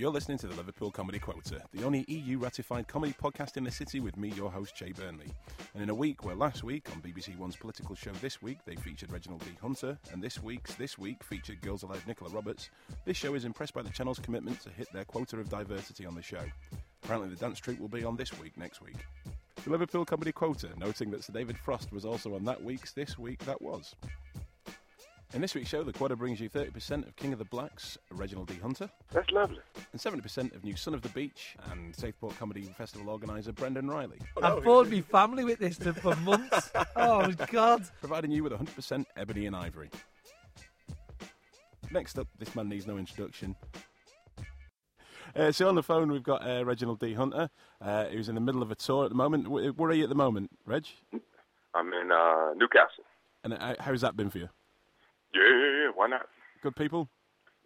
You're listening to the Liverpool Comedy Quota, the only EU ratified comedy podcast in the city with me, your host, Jay Burnley. And in a week where last week on BBC One's political show This Week they featured Reginald D. Hunter, and this week's This Week featured Girls Aloud Nicola Roberts, this show is impressed by the channel's commitment to hit their quota of diversity on the show. Apparently, the dance troupe will be on this week next week. The Liverpool Comedy Quota, noting that Sir David Frost was also on that week's This Week That Was. In this week's show, the quota brings you 30% of King of the Blacks, Reginald D. Hunter, That's lovely. And 70% of new Son of the Beach and Southport Comedy Festival organiser Brendan Riley, I've bored me family with this for months. oh God! providing you with 100% ebony and ivory. Next up, this man needs no introduction. Uh, so on the phone, we've got uh, Reginald D. Hunter, uh, who's in the middle of a tour at the moment. Wh- Where are you at the moment, Reg? I'm in uh, Newcastle. And uh, how's that been for you? Yeah, yeah, yeah. Why not? Good people?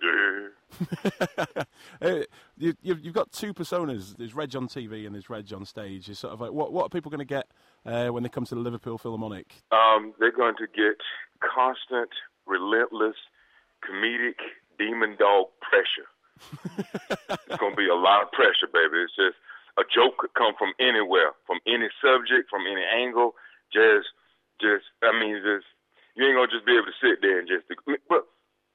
Yeah. uh, you, you've, you've got two personas. There's Reg on TV and there's Reg on stage. It's sort of like, what, what are people going to get uh, when they come to the Liverpool Philharmonic? Um, they're going to get constant, relentless, comedic demon dog pressure. it's going to be a lot of pressure, baby. It's just a joke could come from anywhere, from any subject, from any angle. Just, just, I mean, just you ain't gonna just be able to sit there and just. But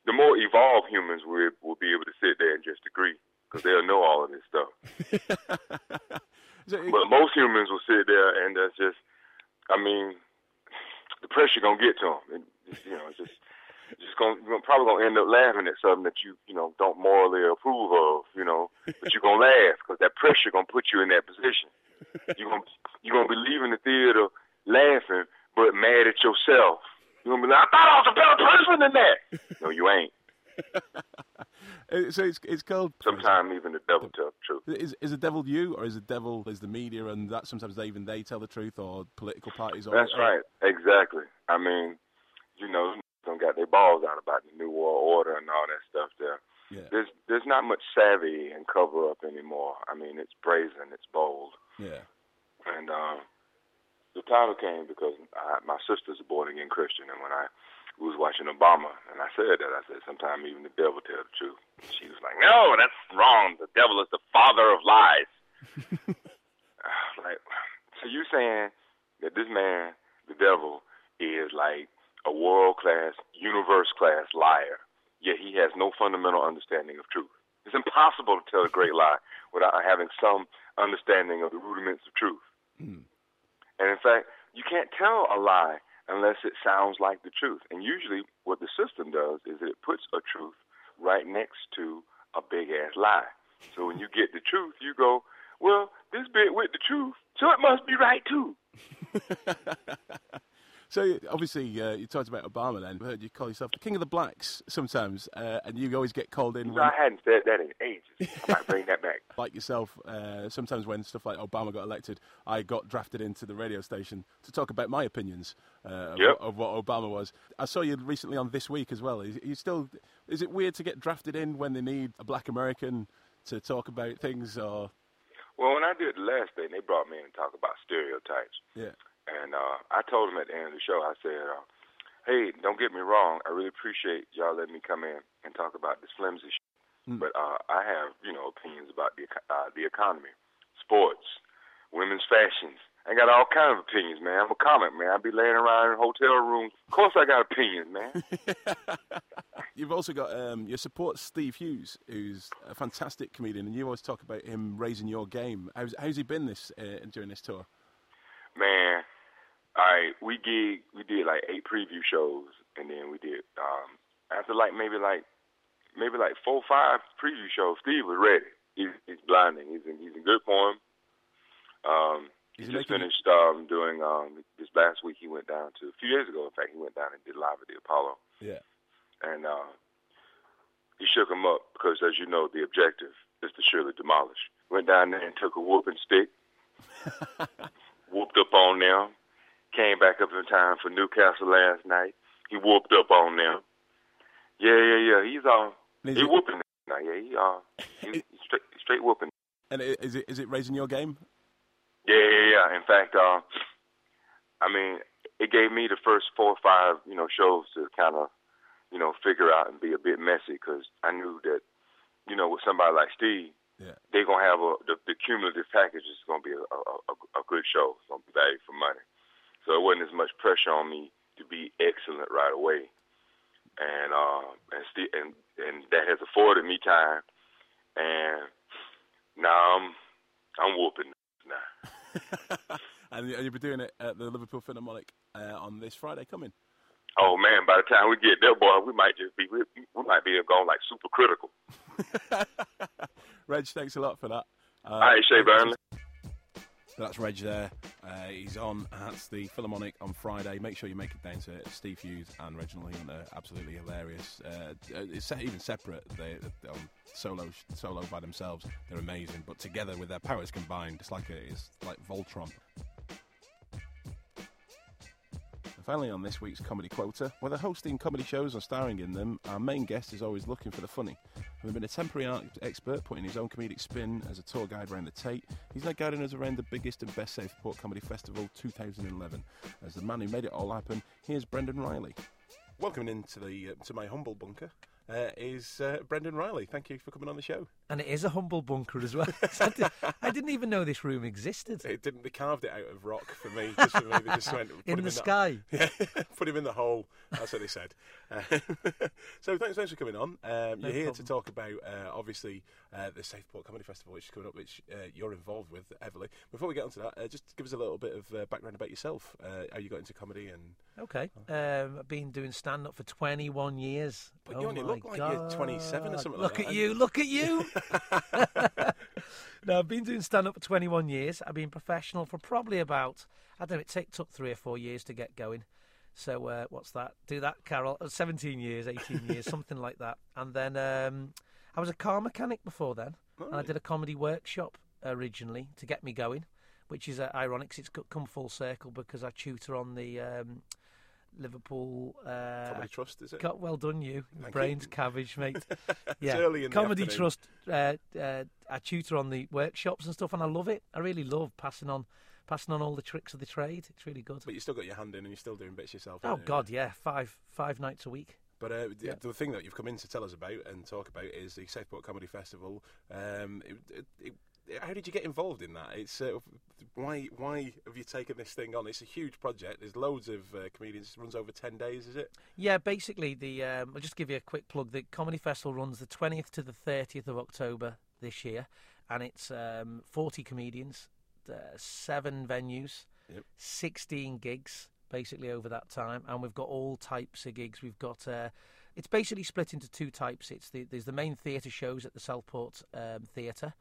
the more evolved humans will will be able to sit there and just agree because they'll know all of this stuff. But most humans will sit there and that's just, I mean, the pressure gonna get to them. And, you know, it's just, just gonna, you're probably gonna end up laughing at something that you, you know, don't morally approve of, you know, but you're gonna laugh because that pressure gonna put you in that position. You're gonna, you're gonna be leaving the theater laughing, but mad at yourself. You're gonna be like, I thought I was a better person than that. No, you ain't. Uh, so it's, it's called. Sometimes even the devil tells the truth. Is, is the devil you, or is the devil is the media, and that sometimes they even they tell the truth, or political parties? Or, That's right. Exactly. I mean, you know, don't got their balls out about the New World Order and all that stuff there. Yeah, There's there's not much savvy and cover up anymore. I mean, it's brazen, it's bold, yeah. and um, the title came because I, my sister's a born again Christian, and when I was watching Obama, and I said that, I said, sometimes even the devil tells the truth. She was like, No, that's wrong. The devil is the father of lies. Like, so you saying that this man, the devil, is like a world class, universe class liar, yet he has no fundamental understanding of truth. It's impossible to tell a great lie without having some understanding of the rudiments of truth. Mm. And in fact, you can't tell a lie unless it sounds like the truth. And usually, what the system does is it puts a truth right next to a big ass lie. So when you get the truth, you go, well, this bit with the truth, so it must be right too. So obviously uh, you talked about Obama. Then I heard you call yourself the king of the blacks sometimes, uh, and you always get called in. When, I hadn't said that in ages. I might bring that back. like yourself, uh, sometimes when stuff like Obama got elected, I got drafted into the radio station to talk about my opinions uh, of, Yep. what, of what Obama was. I saw you recently on This Week as well. Is, you still? Is it weird to get drafted in when they need a black American to talk about things? Or Well, when I did the last thing, they brought me in to talk about stereotypes. yeah, And uh, I told him at the end of the show, I said, uh, hey, don't get me wrong. I really appreciate y'all letting me come in and talk about this flimsy shit. Mm. But uh, I have, you know, opinions about the, uh, the economy, sports, women's fashions. I got all kind of opinions, man. I'm a comic, man. I be laying around in hotel rooms. Of course I got opinions, man. You've also got um, your support Steve Hughes, who's a fantastic comedian, and you always talk about him raising your game. How's, how's he been this uh, during this tour? Man, we did we did like eight preview shows, and then we did um after like maybe like maybe like four five preview shows. Steve was ready. He's he's blinding. He's in he's in good form. Um, he just finished um doing um this last week. He went down to a few years ago. In fact, he went down and did live at the Apollo, Yeah. and uh, he shook him up because, as you know, the objective is to surely demolish. Went down there and took a whooping stick whooped up on them. Came back up in time for Newcastle last night. He whooped up on them. Yeah, yeah, yeah. He's uh, he whooping now. Yeah, he uh, he's straight, straight whooping. And is it is it raising your game? Yeah, yeah, yeah. In fact, uh, I mean, it gave me the first four or five, you know, shows to kind of, you know, figure out and be a bit messy because I knew that, you know, with somebody like Steve, Yeah. they're gonna have a the, the cumulative package is gonna be a, a, a, a good show. It's gonna be value for money. So it wasn't as much pressure on me to be excellent right away, and uh, and Steve, and and that has afforded me time, and now I'm I'm whooping now. and you- you'll be doing it at the Liverpool Philharmonic uh, on this Friday coming. Oh man, by the time we get there, boy, we might just be we, we might be going like super critical. Reg, thanks a lot for that. Uh, All right, Jay Burnley. That's Reg there. Uh, he's on at the Philharmonic on Friday. Make sure you make it down to Steve Hughes and Reginald D. Hunter. They're absolutely hilarious. Uh, it's se- even separate. They on solo solo by themselves. They're amazing, but together with their powers combined, it's like a, it's like Voltron. Finally, on this week's comedy quota, whether hosting comedy shows or starring in them, our main guest is always looking for the funny. Having been a temporary art expert, putting his own comedic spin as a tour guide around the Tate, he's now guiding us around the biggest and best Southport Comedy Festival 2011. As the man who made it all happen, here's Brendan Riley. Welcome into the uh, to my humble bunker uh, is uh, Brendan Riley. Thank you for coming on the show. And it is a humble bunker as well. I, did, I didn't even know this room existed. It didn't. They carved it out of rock for me. Just for me. They just went put In the that- sky. Yeah, put him in the hole. That's what they said. Uh, so thanks, thanks for coming on. Um, you're here to talk about uh, obviously uh, the Southport Comedy Festival, which is coming up, which uh, you're involved with heavily. Before we get onto that, uh, just give us a little bit of uh, background about yourself. Uh, how you got into comedy, and Okay. Um, I've been doing stand up for 21 years. But oh you only look like you're 27 or something Look like at that. you, look at you. no, I've been doing stand up for 21 years. I've been professional for probably about, I don't know, it took three or four years to get going. So, uh, what's that? Do that, Carol. Uh, 17 years, 18 years, something like that. And then um, I was a car mechanic before then. And I did a comedy workshop originally to get me going, which is uh, ironic 'cause it's come full circle because I tutor on the um, Liverpool. Uh, Comedy Trust, is it? Got well done, you Thank brains you. cabbage, mate. yeah, early in the Comedy. Trust. Uh, uh, I tutor on the workshops and stuff, and I love it. I really love passing on, passing on all the tricks of the trade. It's really good. But you still got your hand in, and you're still doing bits yourself. Oh you? God, yeah, five five nights a week. But uh, Yeah. the thing that you've come in to tell us about and talk about is the Southport Comedy Festival. Um, it, it, it, how did you get involved in that? It's uh, why why have you taken this thing on? It's a huge project. There's loads of uh, comedians. It runs over ten days, is it? Yeah, basically the. Um, I'll just give you a quick plug. The comedy festival runs the twentieth to the thirtieth of October this year, and it's um, forty comedians, uh, seven venues, Yep. sixteen gigs basically over that time, and we've got all types of gigs. We've got. Uh, it's basically split into two types. It's the, there's the main theatre shows at the Southport um, Theatre,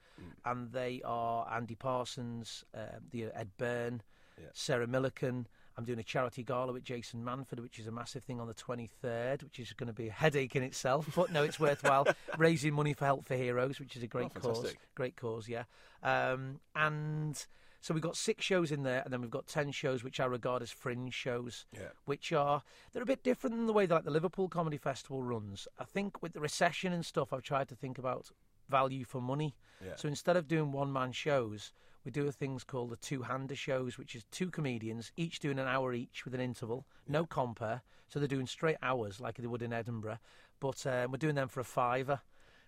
and they are Andy Parsons, uh, the Ed Byrne, Yeah. Sarah Millican. I'm doing a charity gala with Jason Manford, which is a massive thing on the 23rd, which is going to be a headache in itself. But no, it's worthwhile. Raising money for Help for Heroes, which is a great Oh, cause. Great cause, yeah. Um, and so we've got six shows in there, and then we've got 10 shows which I regard as fringe shows Yeah. which are they're a bit different than the way that like, the Liverpool Comedy Festival runs. I think with the recession and stuff, I've tried to think about value for money. Yeah. So instead of doing one man shows, we do things called the two hander shows, which is two comedians each doing an hour each with an interval, no compere. So they're doing straight hours like they would in Edinburgh, but uh, we're doing them for a fiver.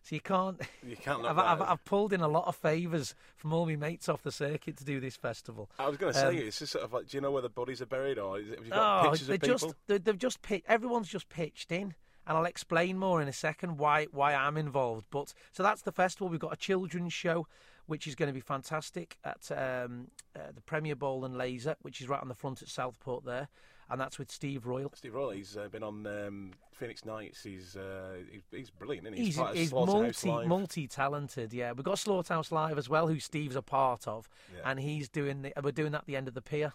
So you can't. You can't. I've, I've. I've pulled in a lot of favours from all my mates off the circuit to do this festival. I was going to say, um, it's just sort of like, do you know where the bodies are buried, or is it, have you got Oh, pictures of people? just they, they've just pi- everyone's just pitched in, and I'll explain more in a second why why I'm involved. But so that's the festival. We've got a children's show, which is going to be fantastic at um, uh, the Premier Bowl and Laser, which is right on the front at Southport there, and that's with Steve Royle. Steve Royle, he's uh, been on um, Phoenix Nights. He's, uh, he's he's brilliant. Isn't he? He's, of he's multi Live. multi talented. Yeah, we've got Slaughterhouse Live as well, who Steve's a part of, Yeah. and he's doing the, we're doing that at the end of the pier.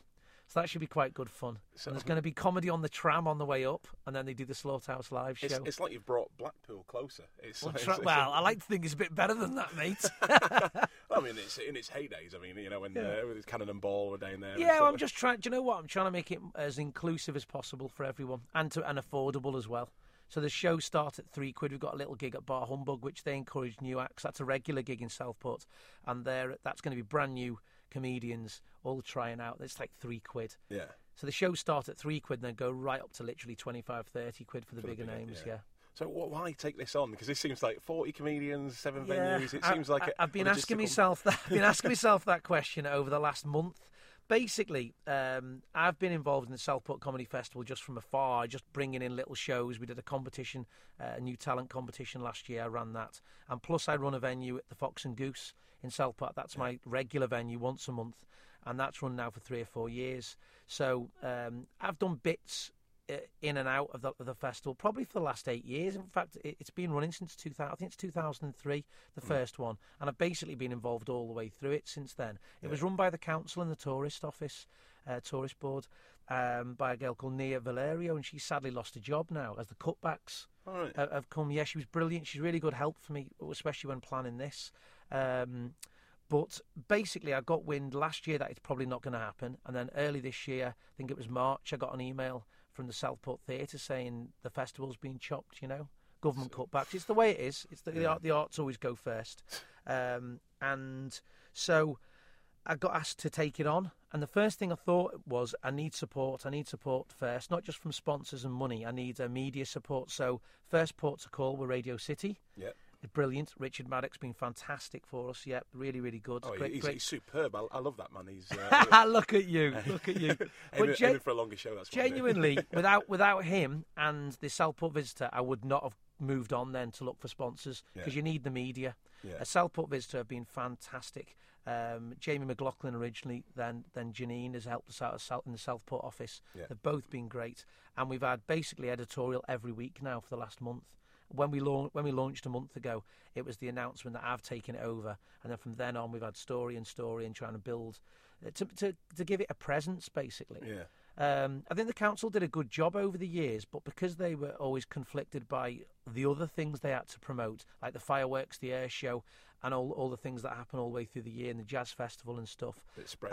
So that should be quite good fun. So- and there's going to be comedy on the tram on the way up, and then they do the Slaughterhouse Live show. It's, it's like you've brought Blackpool closer. It's, Well, tra- it's- it's- well, I like to think it's a bit better than that, mate. I mean, it's in its heydays. I mean, you know, when Yeah. uh, with Cannon and Ball were down there. yeah, stuff. I'm just trying. Do you know what? I'm trying to make it as inclusive as possible for everyone and to, and affordable as well. So the show starts at three quid. We've got a little gig at Bar Humbug, which they encourage new acts. That's a regular gig in Southport, and there that's going to be brand new comedians all trying out. It's like three quid. Yeah. So the show starts at three quid and then go right up to literally 25, 30 quid for the For the bigger bigger, names. yeah. Yeah. So wh- why take this on? Because this seems like 40 comedians, seven Yeah, venues. It I- seems like I, I've been asking myself that. I've been asking myself that question over the last month. Basically, um, I've been involved in the Southport Comedy Festival just from afar, just bringing in little shows. We did a competition, uh, a new talent competition last year. I ran that, and plus I run a venue at the Fox and Goose in Southport. That's my regular venue once a month, and that's run now for three or four years. So um, I've done bits uh, in and out of the, of the festival probably for the last eight years. In fact, it, it's been running since 2000. I think it's 2003, the first one, and I've basically been involved all the way through it since then. It was run by the council and the tourist office, uh, tourist board, um, by a girl called Nia Valerio, and she sadly lost a job now as the cutbacks right. uh, have come. Yeah, she was brilliant. She's really good help for me, especially when planning this. Um, but basically, I got wind last year that it's probably not going to happen, and then early this year, I think it was March, I got an email from the Southport Theatre saying the festival's been chopped. You know, government cutbacks. It's the way it is. It's the, the, art, the arts always go first, um, and so. I got asked to take it on, and the first thing I thought was, I need support. I need support first, not just from sponsors and money. I need uh, media support. So, first port to call were Radio City. Yeah. Brilliant. Richard Maddox been fantastic for us. Yep, really, really good. Oh, great, he's, great. he's superb. I, I love that man. He's uh, look at you, look at you. aiming, gen- aiming for a longer show. That's what I mean. genuinely, without without him and the Southport visitor, I would not have moved on then to look for sponsors because Yeah. you need the media. Yeah. A Southport visitor have been fantastic. Um, Jamie McLaughlin originally, then then Janine has helped us out in the Southport office. Yeah. They've both been great, and we've had basically editorial every week now for the last month. When we when we launched a month ago, it was the announcement that I've taken it over, and then from then on, we've had story and story and trying to build uh, to to to give it a presence, basically. Yeah. Um, I think the council did a good job over the years, but because they were always conflicted by the other things they had to promote, like the fireworks, the air show, and all all the things that happen all the way through the year, and the jazz festival and stuff.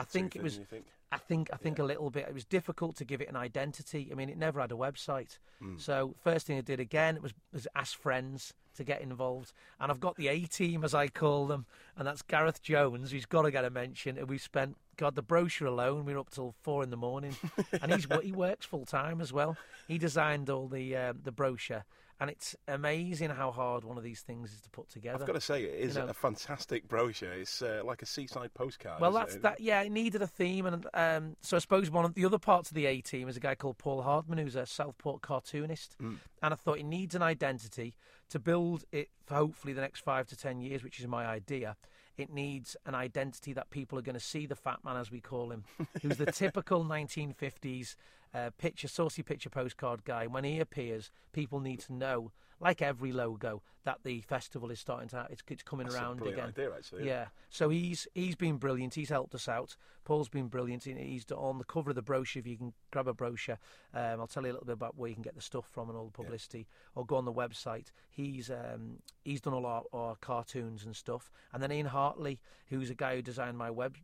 I think it was. Think? I think I think a little bit. It was difficult to give it an identity. I mean, it never had a website. Hmm. So first thing I did again was, was ask friends to get involved, and I've got the A team as I call them, and that's Gareth Jones, who's got to get a mention. And we spent God the brochure alone. We were up till four in the morning, and he's he works full time as well. He designed all the um, the brochure, and it's amazing how hard one of these things is to put together. I've got to say, it is know. a fantastic brochure. It's uh, like a seaside postcard. Well, that's it? that. Yeah, it needed a theme, and um, so I suppose one of the other parts of the A team is a guy called Paul Hardman, who's a Southport cartoonist, Mm. and I thought it needs an identity to build it for hopefully the next five to ten years, which is my idea. It needs an identity that people are going to see the fat man, as we call him, who's the typical 1950s uh, picture, saucy picture postcard guy. When he appears, people need to know, like every logo, that the festival is starting to. It's, it's coming That's around again. idea, actually. Yeah. So he's he's been brilliant. He's helped us out. Paul's been brilliant. He's on the cover of the brochure. If you can grab a brochure, um, I'll tell you a little bit about where you can get the stuff from and all the publicity, or go on the website. He's um, he's done all our, our cartoons and stuff. And then Ian Hartley, who's a guy who designed my web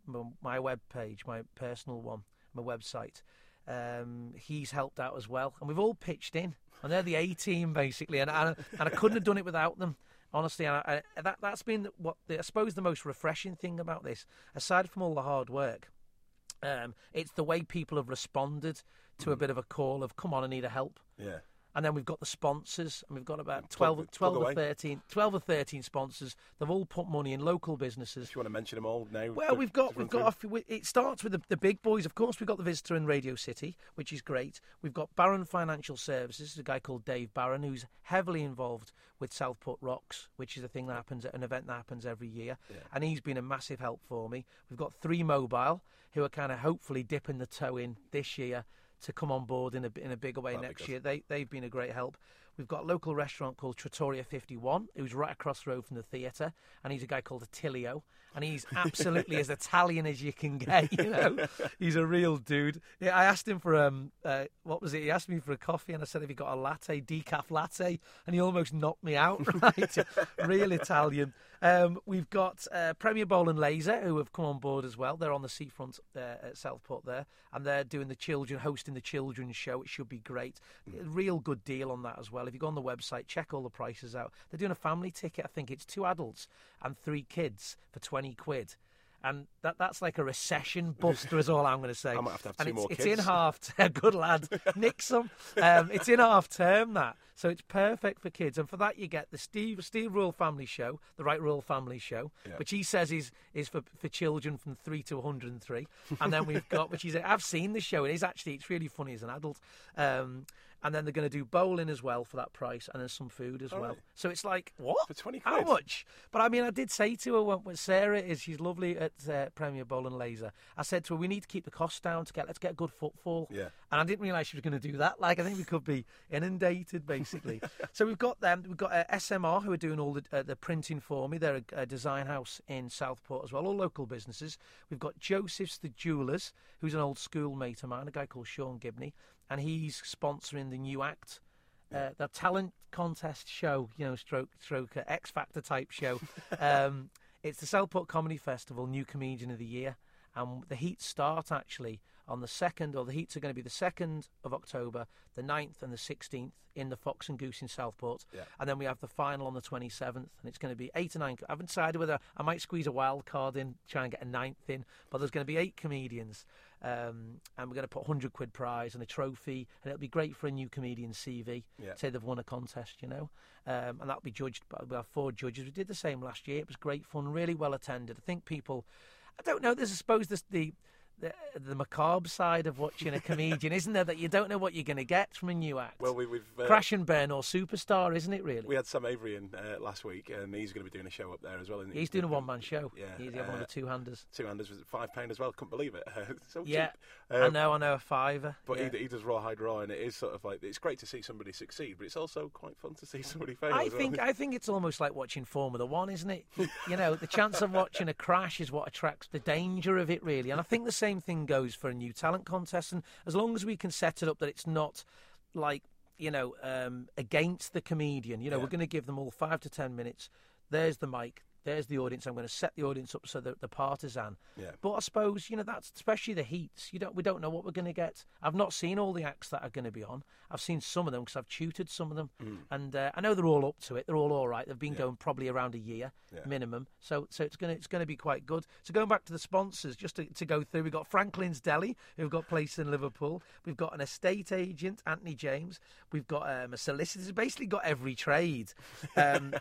my web page, my personal one, my website. Um, he's helped out as well, and we've all pitched in. And they're the A team basically, and and, and I couldn't have done it without them honestly, and I, I, that that's been what the, I suppose the most refreshing thing about this, aside from all the hard work. Um, it's the way people have responded to a bit of a call of "Come on, I need a help." Yeah. And then we've got the sponsors, and we've got about Plug- 12, 12 or away. 13, 12 or 13 sponsors. They've all put money in local businesses. If you want to mention them all now. Well, we've got we've got. A few, it starts with the, the big boys. Of course, we've got the visitor in Radio City, which is great. We've got Barron Financial Services, a guy called Dave Barron, who's heavily involved with Southport Rocks, which is a thing that happens at an event that happens every year, and he's been a massive help for me. We've got Three Mobile, who are kind of hopefully dipping the toe in this year to come on board in a in a bigger way That'd next year. They they've been a great help. We've got a local restaurant called Trattoria 51, who's right across the road from the theatre, and he's a guy called Attilio, and he's absolutely as Italian as you can get. You know, he's a real dude. Yeah, I asked him for um, uh, what was it? He asked me for a coffee, and I said, "Have you got a latte, decaf latte?" And he almost knocked me out. Right, real Italian. Um, we've got uh, Premier Bowl and Laser, who have come on board as well. They're on the seafront uh, at Southport there, and they're doing the children, hosting the children's show. It should be great. Real good deal on that as well. If you go on the website, check all the prices out. They're doing a family ticket. I think it's two adults and three kids for twenty quid. and that that's like a recession buster, is all I'm going to say. I might have to have and two it's, more it's kids. in half. T- good lad, nick some. Um, it's in half term that, so it's perfect for kids. And for that, you get the Steve Steve Royle Family Show, the Right Royal Family Show, Yeah. which he says is is for for children from three to 103. And then we've got, which is I've seen the show. It is actually it's really funny as an adult. Um, and then they're going to do bowling as well for that price, and then some food as All well. right. So it's like what For 20 How much? But I mean, I did say to her when, when Sarah is, she's lovely at uh, Premier Bowl and Laser. I said to her, we need to keep the costs down to get let's get good footfall. Yeah. And I didn't realise she was going to do that. Like I think we could be inundated basically. so we've got them. We've got uh, SMR who are doing all the uh, the printing for me. They're a, a design house in Southport as well, all local businesses. We've got Joseph's the Jewelers, who's an old schoolmate of mine, a guy called Sean Gibney, and he's sponsoring the new act uh, the talent contest show, you know, stroke stroke uh, X Factor type show. um, it's the Southport Comedy Festival, new comedian of the year, and the heats start actually on the second, or the heats are going to be the second of October, the 9th and the sixteenth in the Fox and Goose in Southport, Yeah. and then we have the final on the twenty seventh, and it's going to be eight or nine. I haven't decided whether I might squeeze a wild card in, try and get a ninth in, but there's going to be eight comedians. Um, and we're going to put 100 quid prize and a trophy, and it'll be great for a new comedian CV. Yeah. Say they've won a contest, you know, um, and that'll be judged by we have four judges. We did the same last year. It was great fun, really well attended. I think people, I don't know. There's, I suppose, this, the the the macabre side of watching a comedian, isn't there? That you don't know what you're going to get from a new act. Well, we, we've uh, Crash and burn or superstar, isn't it? Really. We had Sam Avery in uh, last week, and he's going to be doing a show up there as well. Isn't he? He's doing a one man show. Yeah, He's the one of uh, the two handers. Two handers was five pound as well. Couldn't believe it. so Yeah, cheap. I Um, know, I know, a fiver. But yeah. he, he does rawhide raw, and it is sort of like it's great to see somebody succeed, but it's also quite fun to see somebody fail. I as well. think I think it's almost like watching Formula One, isn't it? You know, the chance of watching a crash is what attracts the danger of it, really. And I think the same thing goes for a new talent contest. And as long as we can set it up that it's not like you know um, against the comedian, you know, Yeah. we're going to give them all five to ten minutes. There's the mic. There's the audience. I'm going to set the audience up so that the partisan. Yeah. But I suppose you know that's especially the heats. You don't. We don't know what we're going to get. I've not seen all the acts that are going to be on. I've seen some of them because I've tutored some of them, and uh, I know they're all up to it. They're all all right. They've been Yeah. going probably around a year Yeah. minimum. So so it's going to it's going to be quite good. So going back to the sponsors, just to, to go through, we've got Franklin's Deli, who've got place in Liverpool. We've got an estate agent, Anthony James. We've got um, a solicitor. Basically, got every trade. Um,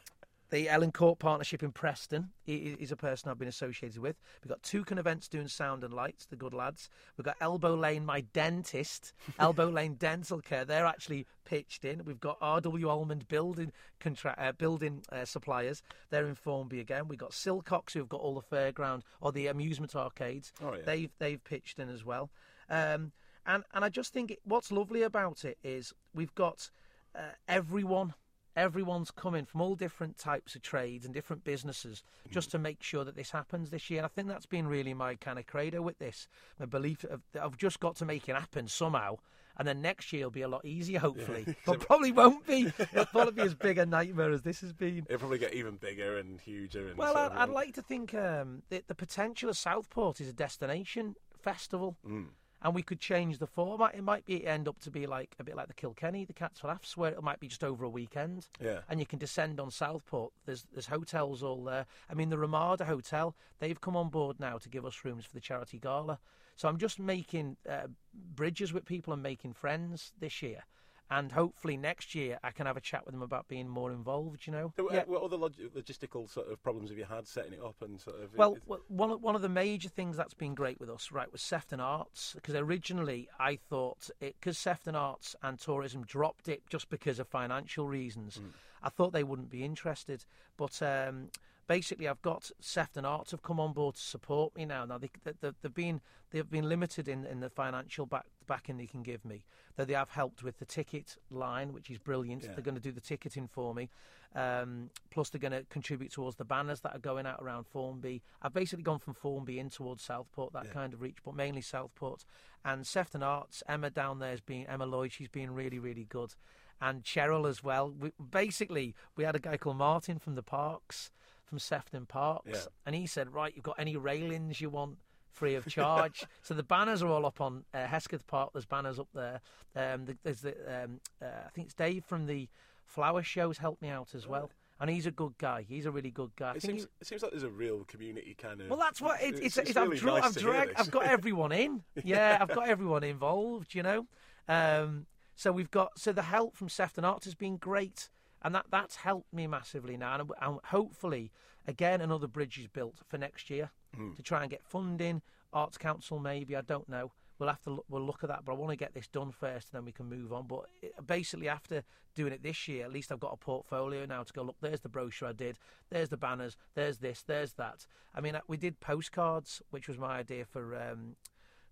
the Ellen Court partnership in Preston is a person I've been associated with. We've got Toucan Events doing sound and lights, the good lads. We've got Elbow Lane, my dentist, Elbow Lane Dental Care. They're actually pitched in. We've got RW Almond Building contra- uh, building uh, suppliers. They're in Formby again. We've got Silcock's, who've got all the fairground or the amusement arcades. Oh, yeah. They've they've pitched in as well. Um, and and I just think it, what's lovely about it is we've got uh, everyone everyone's coming from all different types of trades and different businesses just to make sure that this happens this year. And I think that's been really my kind of credo with this. My belief of, that I've just got to make it happen somehow. And then next year will be a lot easier, hopefully. But probably won't be. It'll probably be as big a nightmare as this has been. It'll probably get even bigger and huger. And Well, I'd, I'd like to think um, that the potential of Southport is a destination festival, Mm. And we could change the format. It might be end up to be like a bit like the Kilkenny, the Cats for Laughs, where it might be just over a weekend, Yeah. and you can descend on Southport. There's there's hotels all there. I mean, the Ramada Hotel, they've come on board now to give us rooms for the charity gala. So I'm just making uh, bridges with people and making friends this year. And hopefully next year I can have a chat with them about being more involved. You know, So, uh, Yeah. What other log- logistical sort of problems have you had setting it up and sort of? Well, one of, one of the major things that's been great with us, right, was Sefton Arts. Because originally I thought, it because Sefton Arts and tourism dropped it just because of financial reasons, I thought they wouldn't be interested. But um, basically, I've got Sefton Arts have come on board to support me now. Now they, they, they've been they've been limited in, in the financial back, backing they can give me. Though they have helped with the ticket line, which is brilliant. Yeah. They're going to do the ticketing for me. Um, plus, they're going to contribute towards the banners that are going out around Formby. I've basically gone from Formby in towards Southport, that Yeah. kind of reach, but mainly Southport. And Sefton Arts, Emma down there has been Emma Lloyd. She's been really, really good, and Cheryl as well. We, basically, we had a guy called Martin from the parks, from Sefton Parks, Yeah. and he said, "Right, you've got any railings you want." Free of charge. so the banners are all up on uh, Hesketh Park. There's banners up there. Um, the, there's the um, uh, I think it's Dave from the flower shows helped me out as well. and he's a good guy. He's a really good guy. It seems, he- it seems like there's a real community kind of. well, that's what it, it's. it's, really I've, dra- nice I've, dragged. I've got everyone in. Yeah, I've got everyone involved. You know, um, so we've got so the help from Sefton Arts has been great, and that that's helped me massively now. And, and hopefully, again, another bridge is built for next year Hmm. to try and get funding. Arts Council, maybe I don't know. We'll have to look, we'll look at that, but I want to get this done first, and then we can move on. But it- basically, after doing it this year, at least I've got a portfolio now to go. Look, there's the brochure I did. There's the banners. There's this. There's that. I mean, uh, we did postcards, which was my idea for um,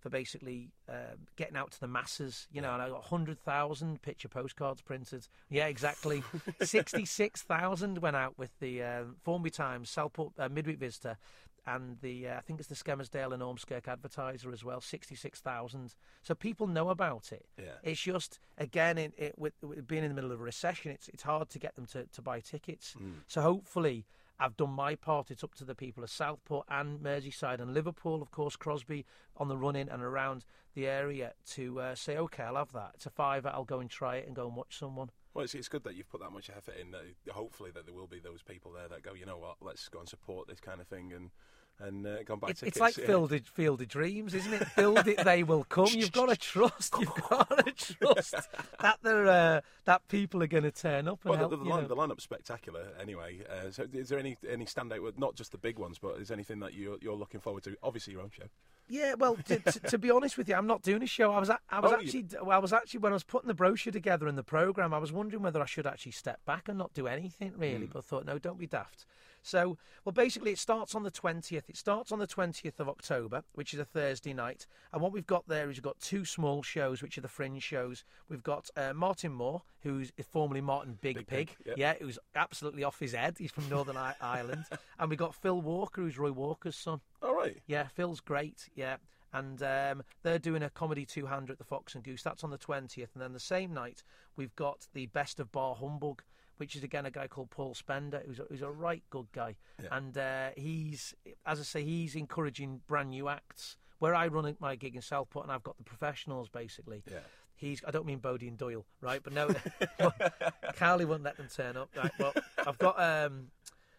for basically uh, getting out to the masses. You know, and I got hundred thousand picture postcards printed. Yeah, exactly. Sixty-six thousand went out with the um, Formby Times, Southport uh, Midweek Visitor, and the uh, I think it's the Skelmersdale and Ormskirk Advertiser as well. Sixty-six thousand. So people know about it. Yeah. It's just again, it, it, with, with being in the middle of a recession, it's it's hard to get them to, to buy tickets. So hopefully. I've done my part. It's up to the people of Southport and Merseyside and Liverpool, of course, Crosby on the run in and around the area to uh, say, okay, I'll have that. It's a fiver. I'll go and try it and go and watch someone. Well, it's, it's good that you've put that much effort in. Hopefully, that there will be those people there that go, you know what, let's go and support this kind of thing and and uh, go and buy It's, it's like yeah. Field of, Field of Dreams, isn't it? Build it, they will come. You've got to trust. You've got to trust that they're uh, that people are going to turn up and Well, help. the, the, line, the lineup's spectacular. Anyway, uh, so is there any any standout? Not just the big ones, but is there anything that you're you're looking forward to? Obviously, your own show. Yeah, well, to, to, to be honest with you, I'm not doing a show. I was, a- I was Oh, actually, well, I was actually when I was putting the brochure together and the program, I was wondering whether I should actually step back and not do anything really. But I thought, no, don't be daft. So, well, basically, it starts on the 20th. It starts on the 20th of October, which is a Thursday night. And what we've got there is we've got two small shows, which are the fringe shows. We've got uh, Martin Moore, who's formerly Martin Big, Big Pig. Pig, yep. Yeah, who's absolutely off his head. He's from Northern Ireland. And we've got Phil Walker, who's Roy Walker's son. All right. Yeah, Phil's great. Yeah. And um, they're doing a comedy two hander at the Fox and Goose. That's on the 20th. And then the same night, we've got the Best of Bar Humbug, which is again a guy called Paul Spender, who's a, who's a right good guy. Yeah. And uh, he's, as I say, he's encouraging brand new acts. Where I run my gig in Southport and I've got the professionals basically. Yeah. He's, I don't mean Bodie and Doyle, right? But no, Carly won't let them turn up. Right? But I've got, um,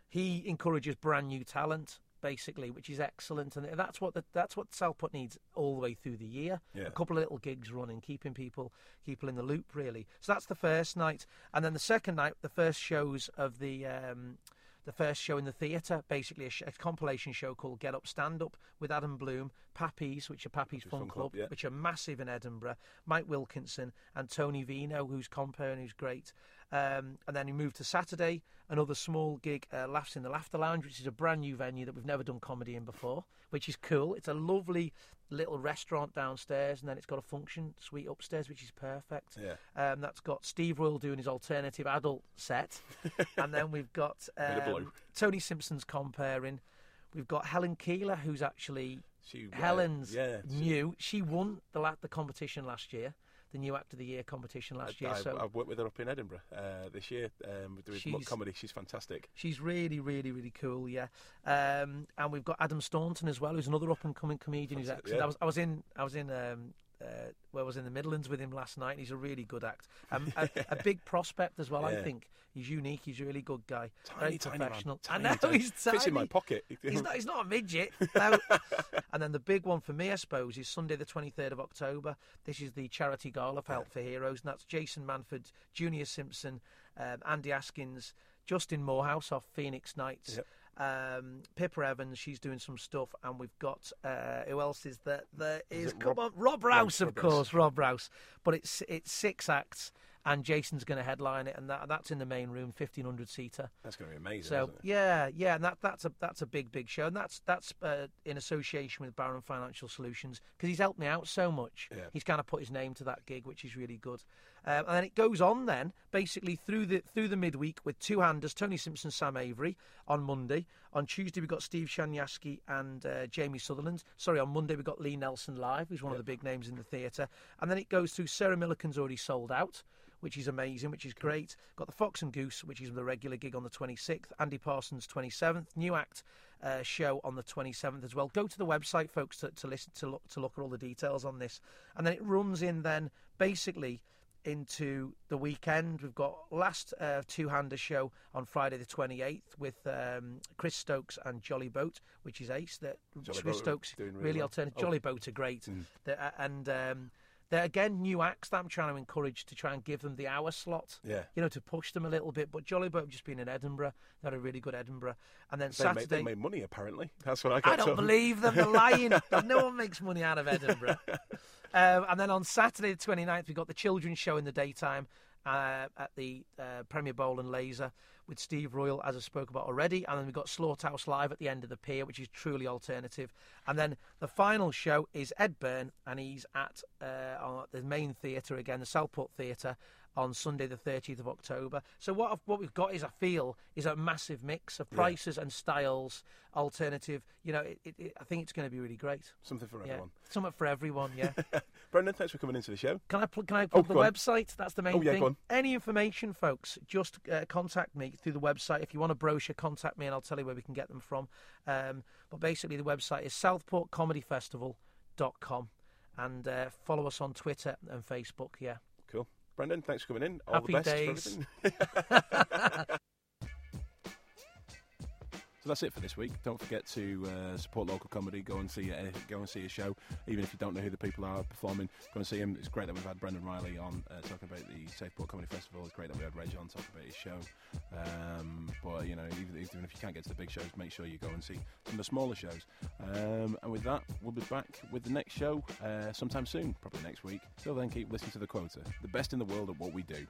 he encourages brand new talent basically, which is excellent, and that's what the, that's what Southport needs all the way through the year. Yeah. A couple of little gigs running, keeping people people in the loop, really. So that's the first night, and then the second night, the first shows of the. Um, the first show in the theatre, basically a, sh- a compilation show called Get Up Stand Up with Adam Bloom, Pappy's, which are Pappy's Fun, Fun Club, Club, yeah. which are massive in Edinburgh, Mike Wilkinson and Tony Vino, who's compere and who's great. Um, and then he moved to Saturday, another small gig, uh, Laughs in the Laughter Lounge, which is a brand new venue that we've never done comedy in before, which is cool. It's a lovely little restaurant downstairs, and then it's got a function suite upstairs, which is perfect. Yeah. Um, that's got Steve Royle doing his alternative adult set, and then we've got Bit of blue. um, Tony Simpson's compering. We've got Helen Keeler, who's actually She, uh, Helen's yeah. new. She won the the competition last year, the new Act of the Year competition last year. I, so I've worked with her up in Edinburgh uh, this year um, doing She's- comedy. She's fantastic. she's really, really, really cool. Yeah, um, and we've got Adam Staunton as well, who's another up and coming comedian. Who's excellent. yeah. I was, I was in, I was in. Um, uh, well, I was in the Midlands with him last night. and He's a really good act. Um, a, a big prospect as well. I think he's unique. He's a really good guy. Tiny, very tiny man. professional. Tiny, I know tiny. he's tiny. Fits in my pocket. He's not, he's not a midget. No. and then the big one for me, I suppose, is Sunday the 23rd of October. This is the charity gala for Help for Heroes, and that's Jason Manford, Junior Simpson, um, Andy Askins, Justin Moorhouse off Phoenix Nights. Yep. Um, Pippa Evans, she's doing some stuff, and we've got uh, who else is there? There is, it come Rob- on, Rob Rouse, Rob of course, Rob Rouse. But it's it's six acts, and Jason's going to headline it, and that that's in the main room, fifteen hundred seater. That's going to be amazing. So yeah, yeah, and that that's a that's a big big show, and that's that's uh, in association with Baron Financial Solutions because he's helped me out so much. Yeah. He's kind of put his name to that gig, which is really good. Um, and then it goes on then basically through the through the midweek with two handers, Tony Simpson, Sam Avery on Monday. On Tuesday we got Steve Shanyaski and uh, Jamie Sutherland. Sorry, on Monday we got Lee Nelson live, who's one of the big names in the theatre. And then it goes through Sarah Millican's already sold out which is amazing, which is great. Got the Fox and Goose, which is the regular gig on the 26th. Andy Parsons 27th. New Act uh, show on the 27th as well. Go to the website, folks, to, to listen to look to look at all the details on this, and then it runs in then basically into the weekend. We've got last uh, two-hander show on Friday the 28th with um, Chris Stokes and Jolly Boat, which is ace. That Jolly Chris Boat Stokes doing really really well. alternative. Oh. Jolly Boat are great, Mm. They're- uh, and um, they're again new acts that I'm trying to encourage to try and give them the hour slot. Yeah. You know, to push them a little bit. But Jolly Boat have just been in Edinburgh. They had a really good Edinburgh, and then They made, Saturday. they made money, apparently. That's what I got I don't believe them. They're lying. no one makes money out of Edinburgh. Um, and then on Saturday the 29th, we've got the children's show in the daytime uh, at the uh, Premier Bowl and Laser with Steve Royle, as I spoke about already. And then we've got Slaughterhouse Live at the end of the pier, which is truly alternative. And then the final show is Ed Byrne, and he's at uh, the main theatre again, the Southport Theatre. On Sunday, the 30th of October. So what I've, what we've got is, I feel, is a massive mix of Yeah. prices and styles, alternative. You know, it, it, I think it's going to be really great. Something for Yeah, everyone. something for everyone. Yeah. Brendan, thanks for coming into the show. Can I pl- can I plug the go on. website? That's the main Oh, yeah, thing. Any information, folks, just uh, contact me through the website. If you want a brochure, contact me and I'll tell you where we can get them from. Um, but basically, the website is southportcomedyfestival.com and uh, follow us on Twitter and Facebook. Yeah. Brendan, thanks for coming in. All Happy the best days. for everything. So that's it for this week. Don't forget to uh, support local comedy. Go and see a, go and see a show, even if you don't know who the people are performing. Go and see them. It's great that we've had Brendan Riley on uh, talking about the Southport Comedy Festival. It's great that we had Reg on talking about his show. Um, but you know, even, even if you can't get to the big shows, make sure you go and see some of the smaller shows. Um, and with that, we'll be back with the next show uh, sometime soon, probably next week. Till then, keep listening to the quota, the best in the world at what we do.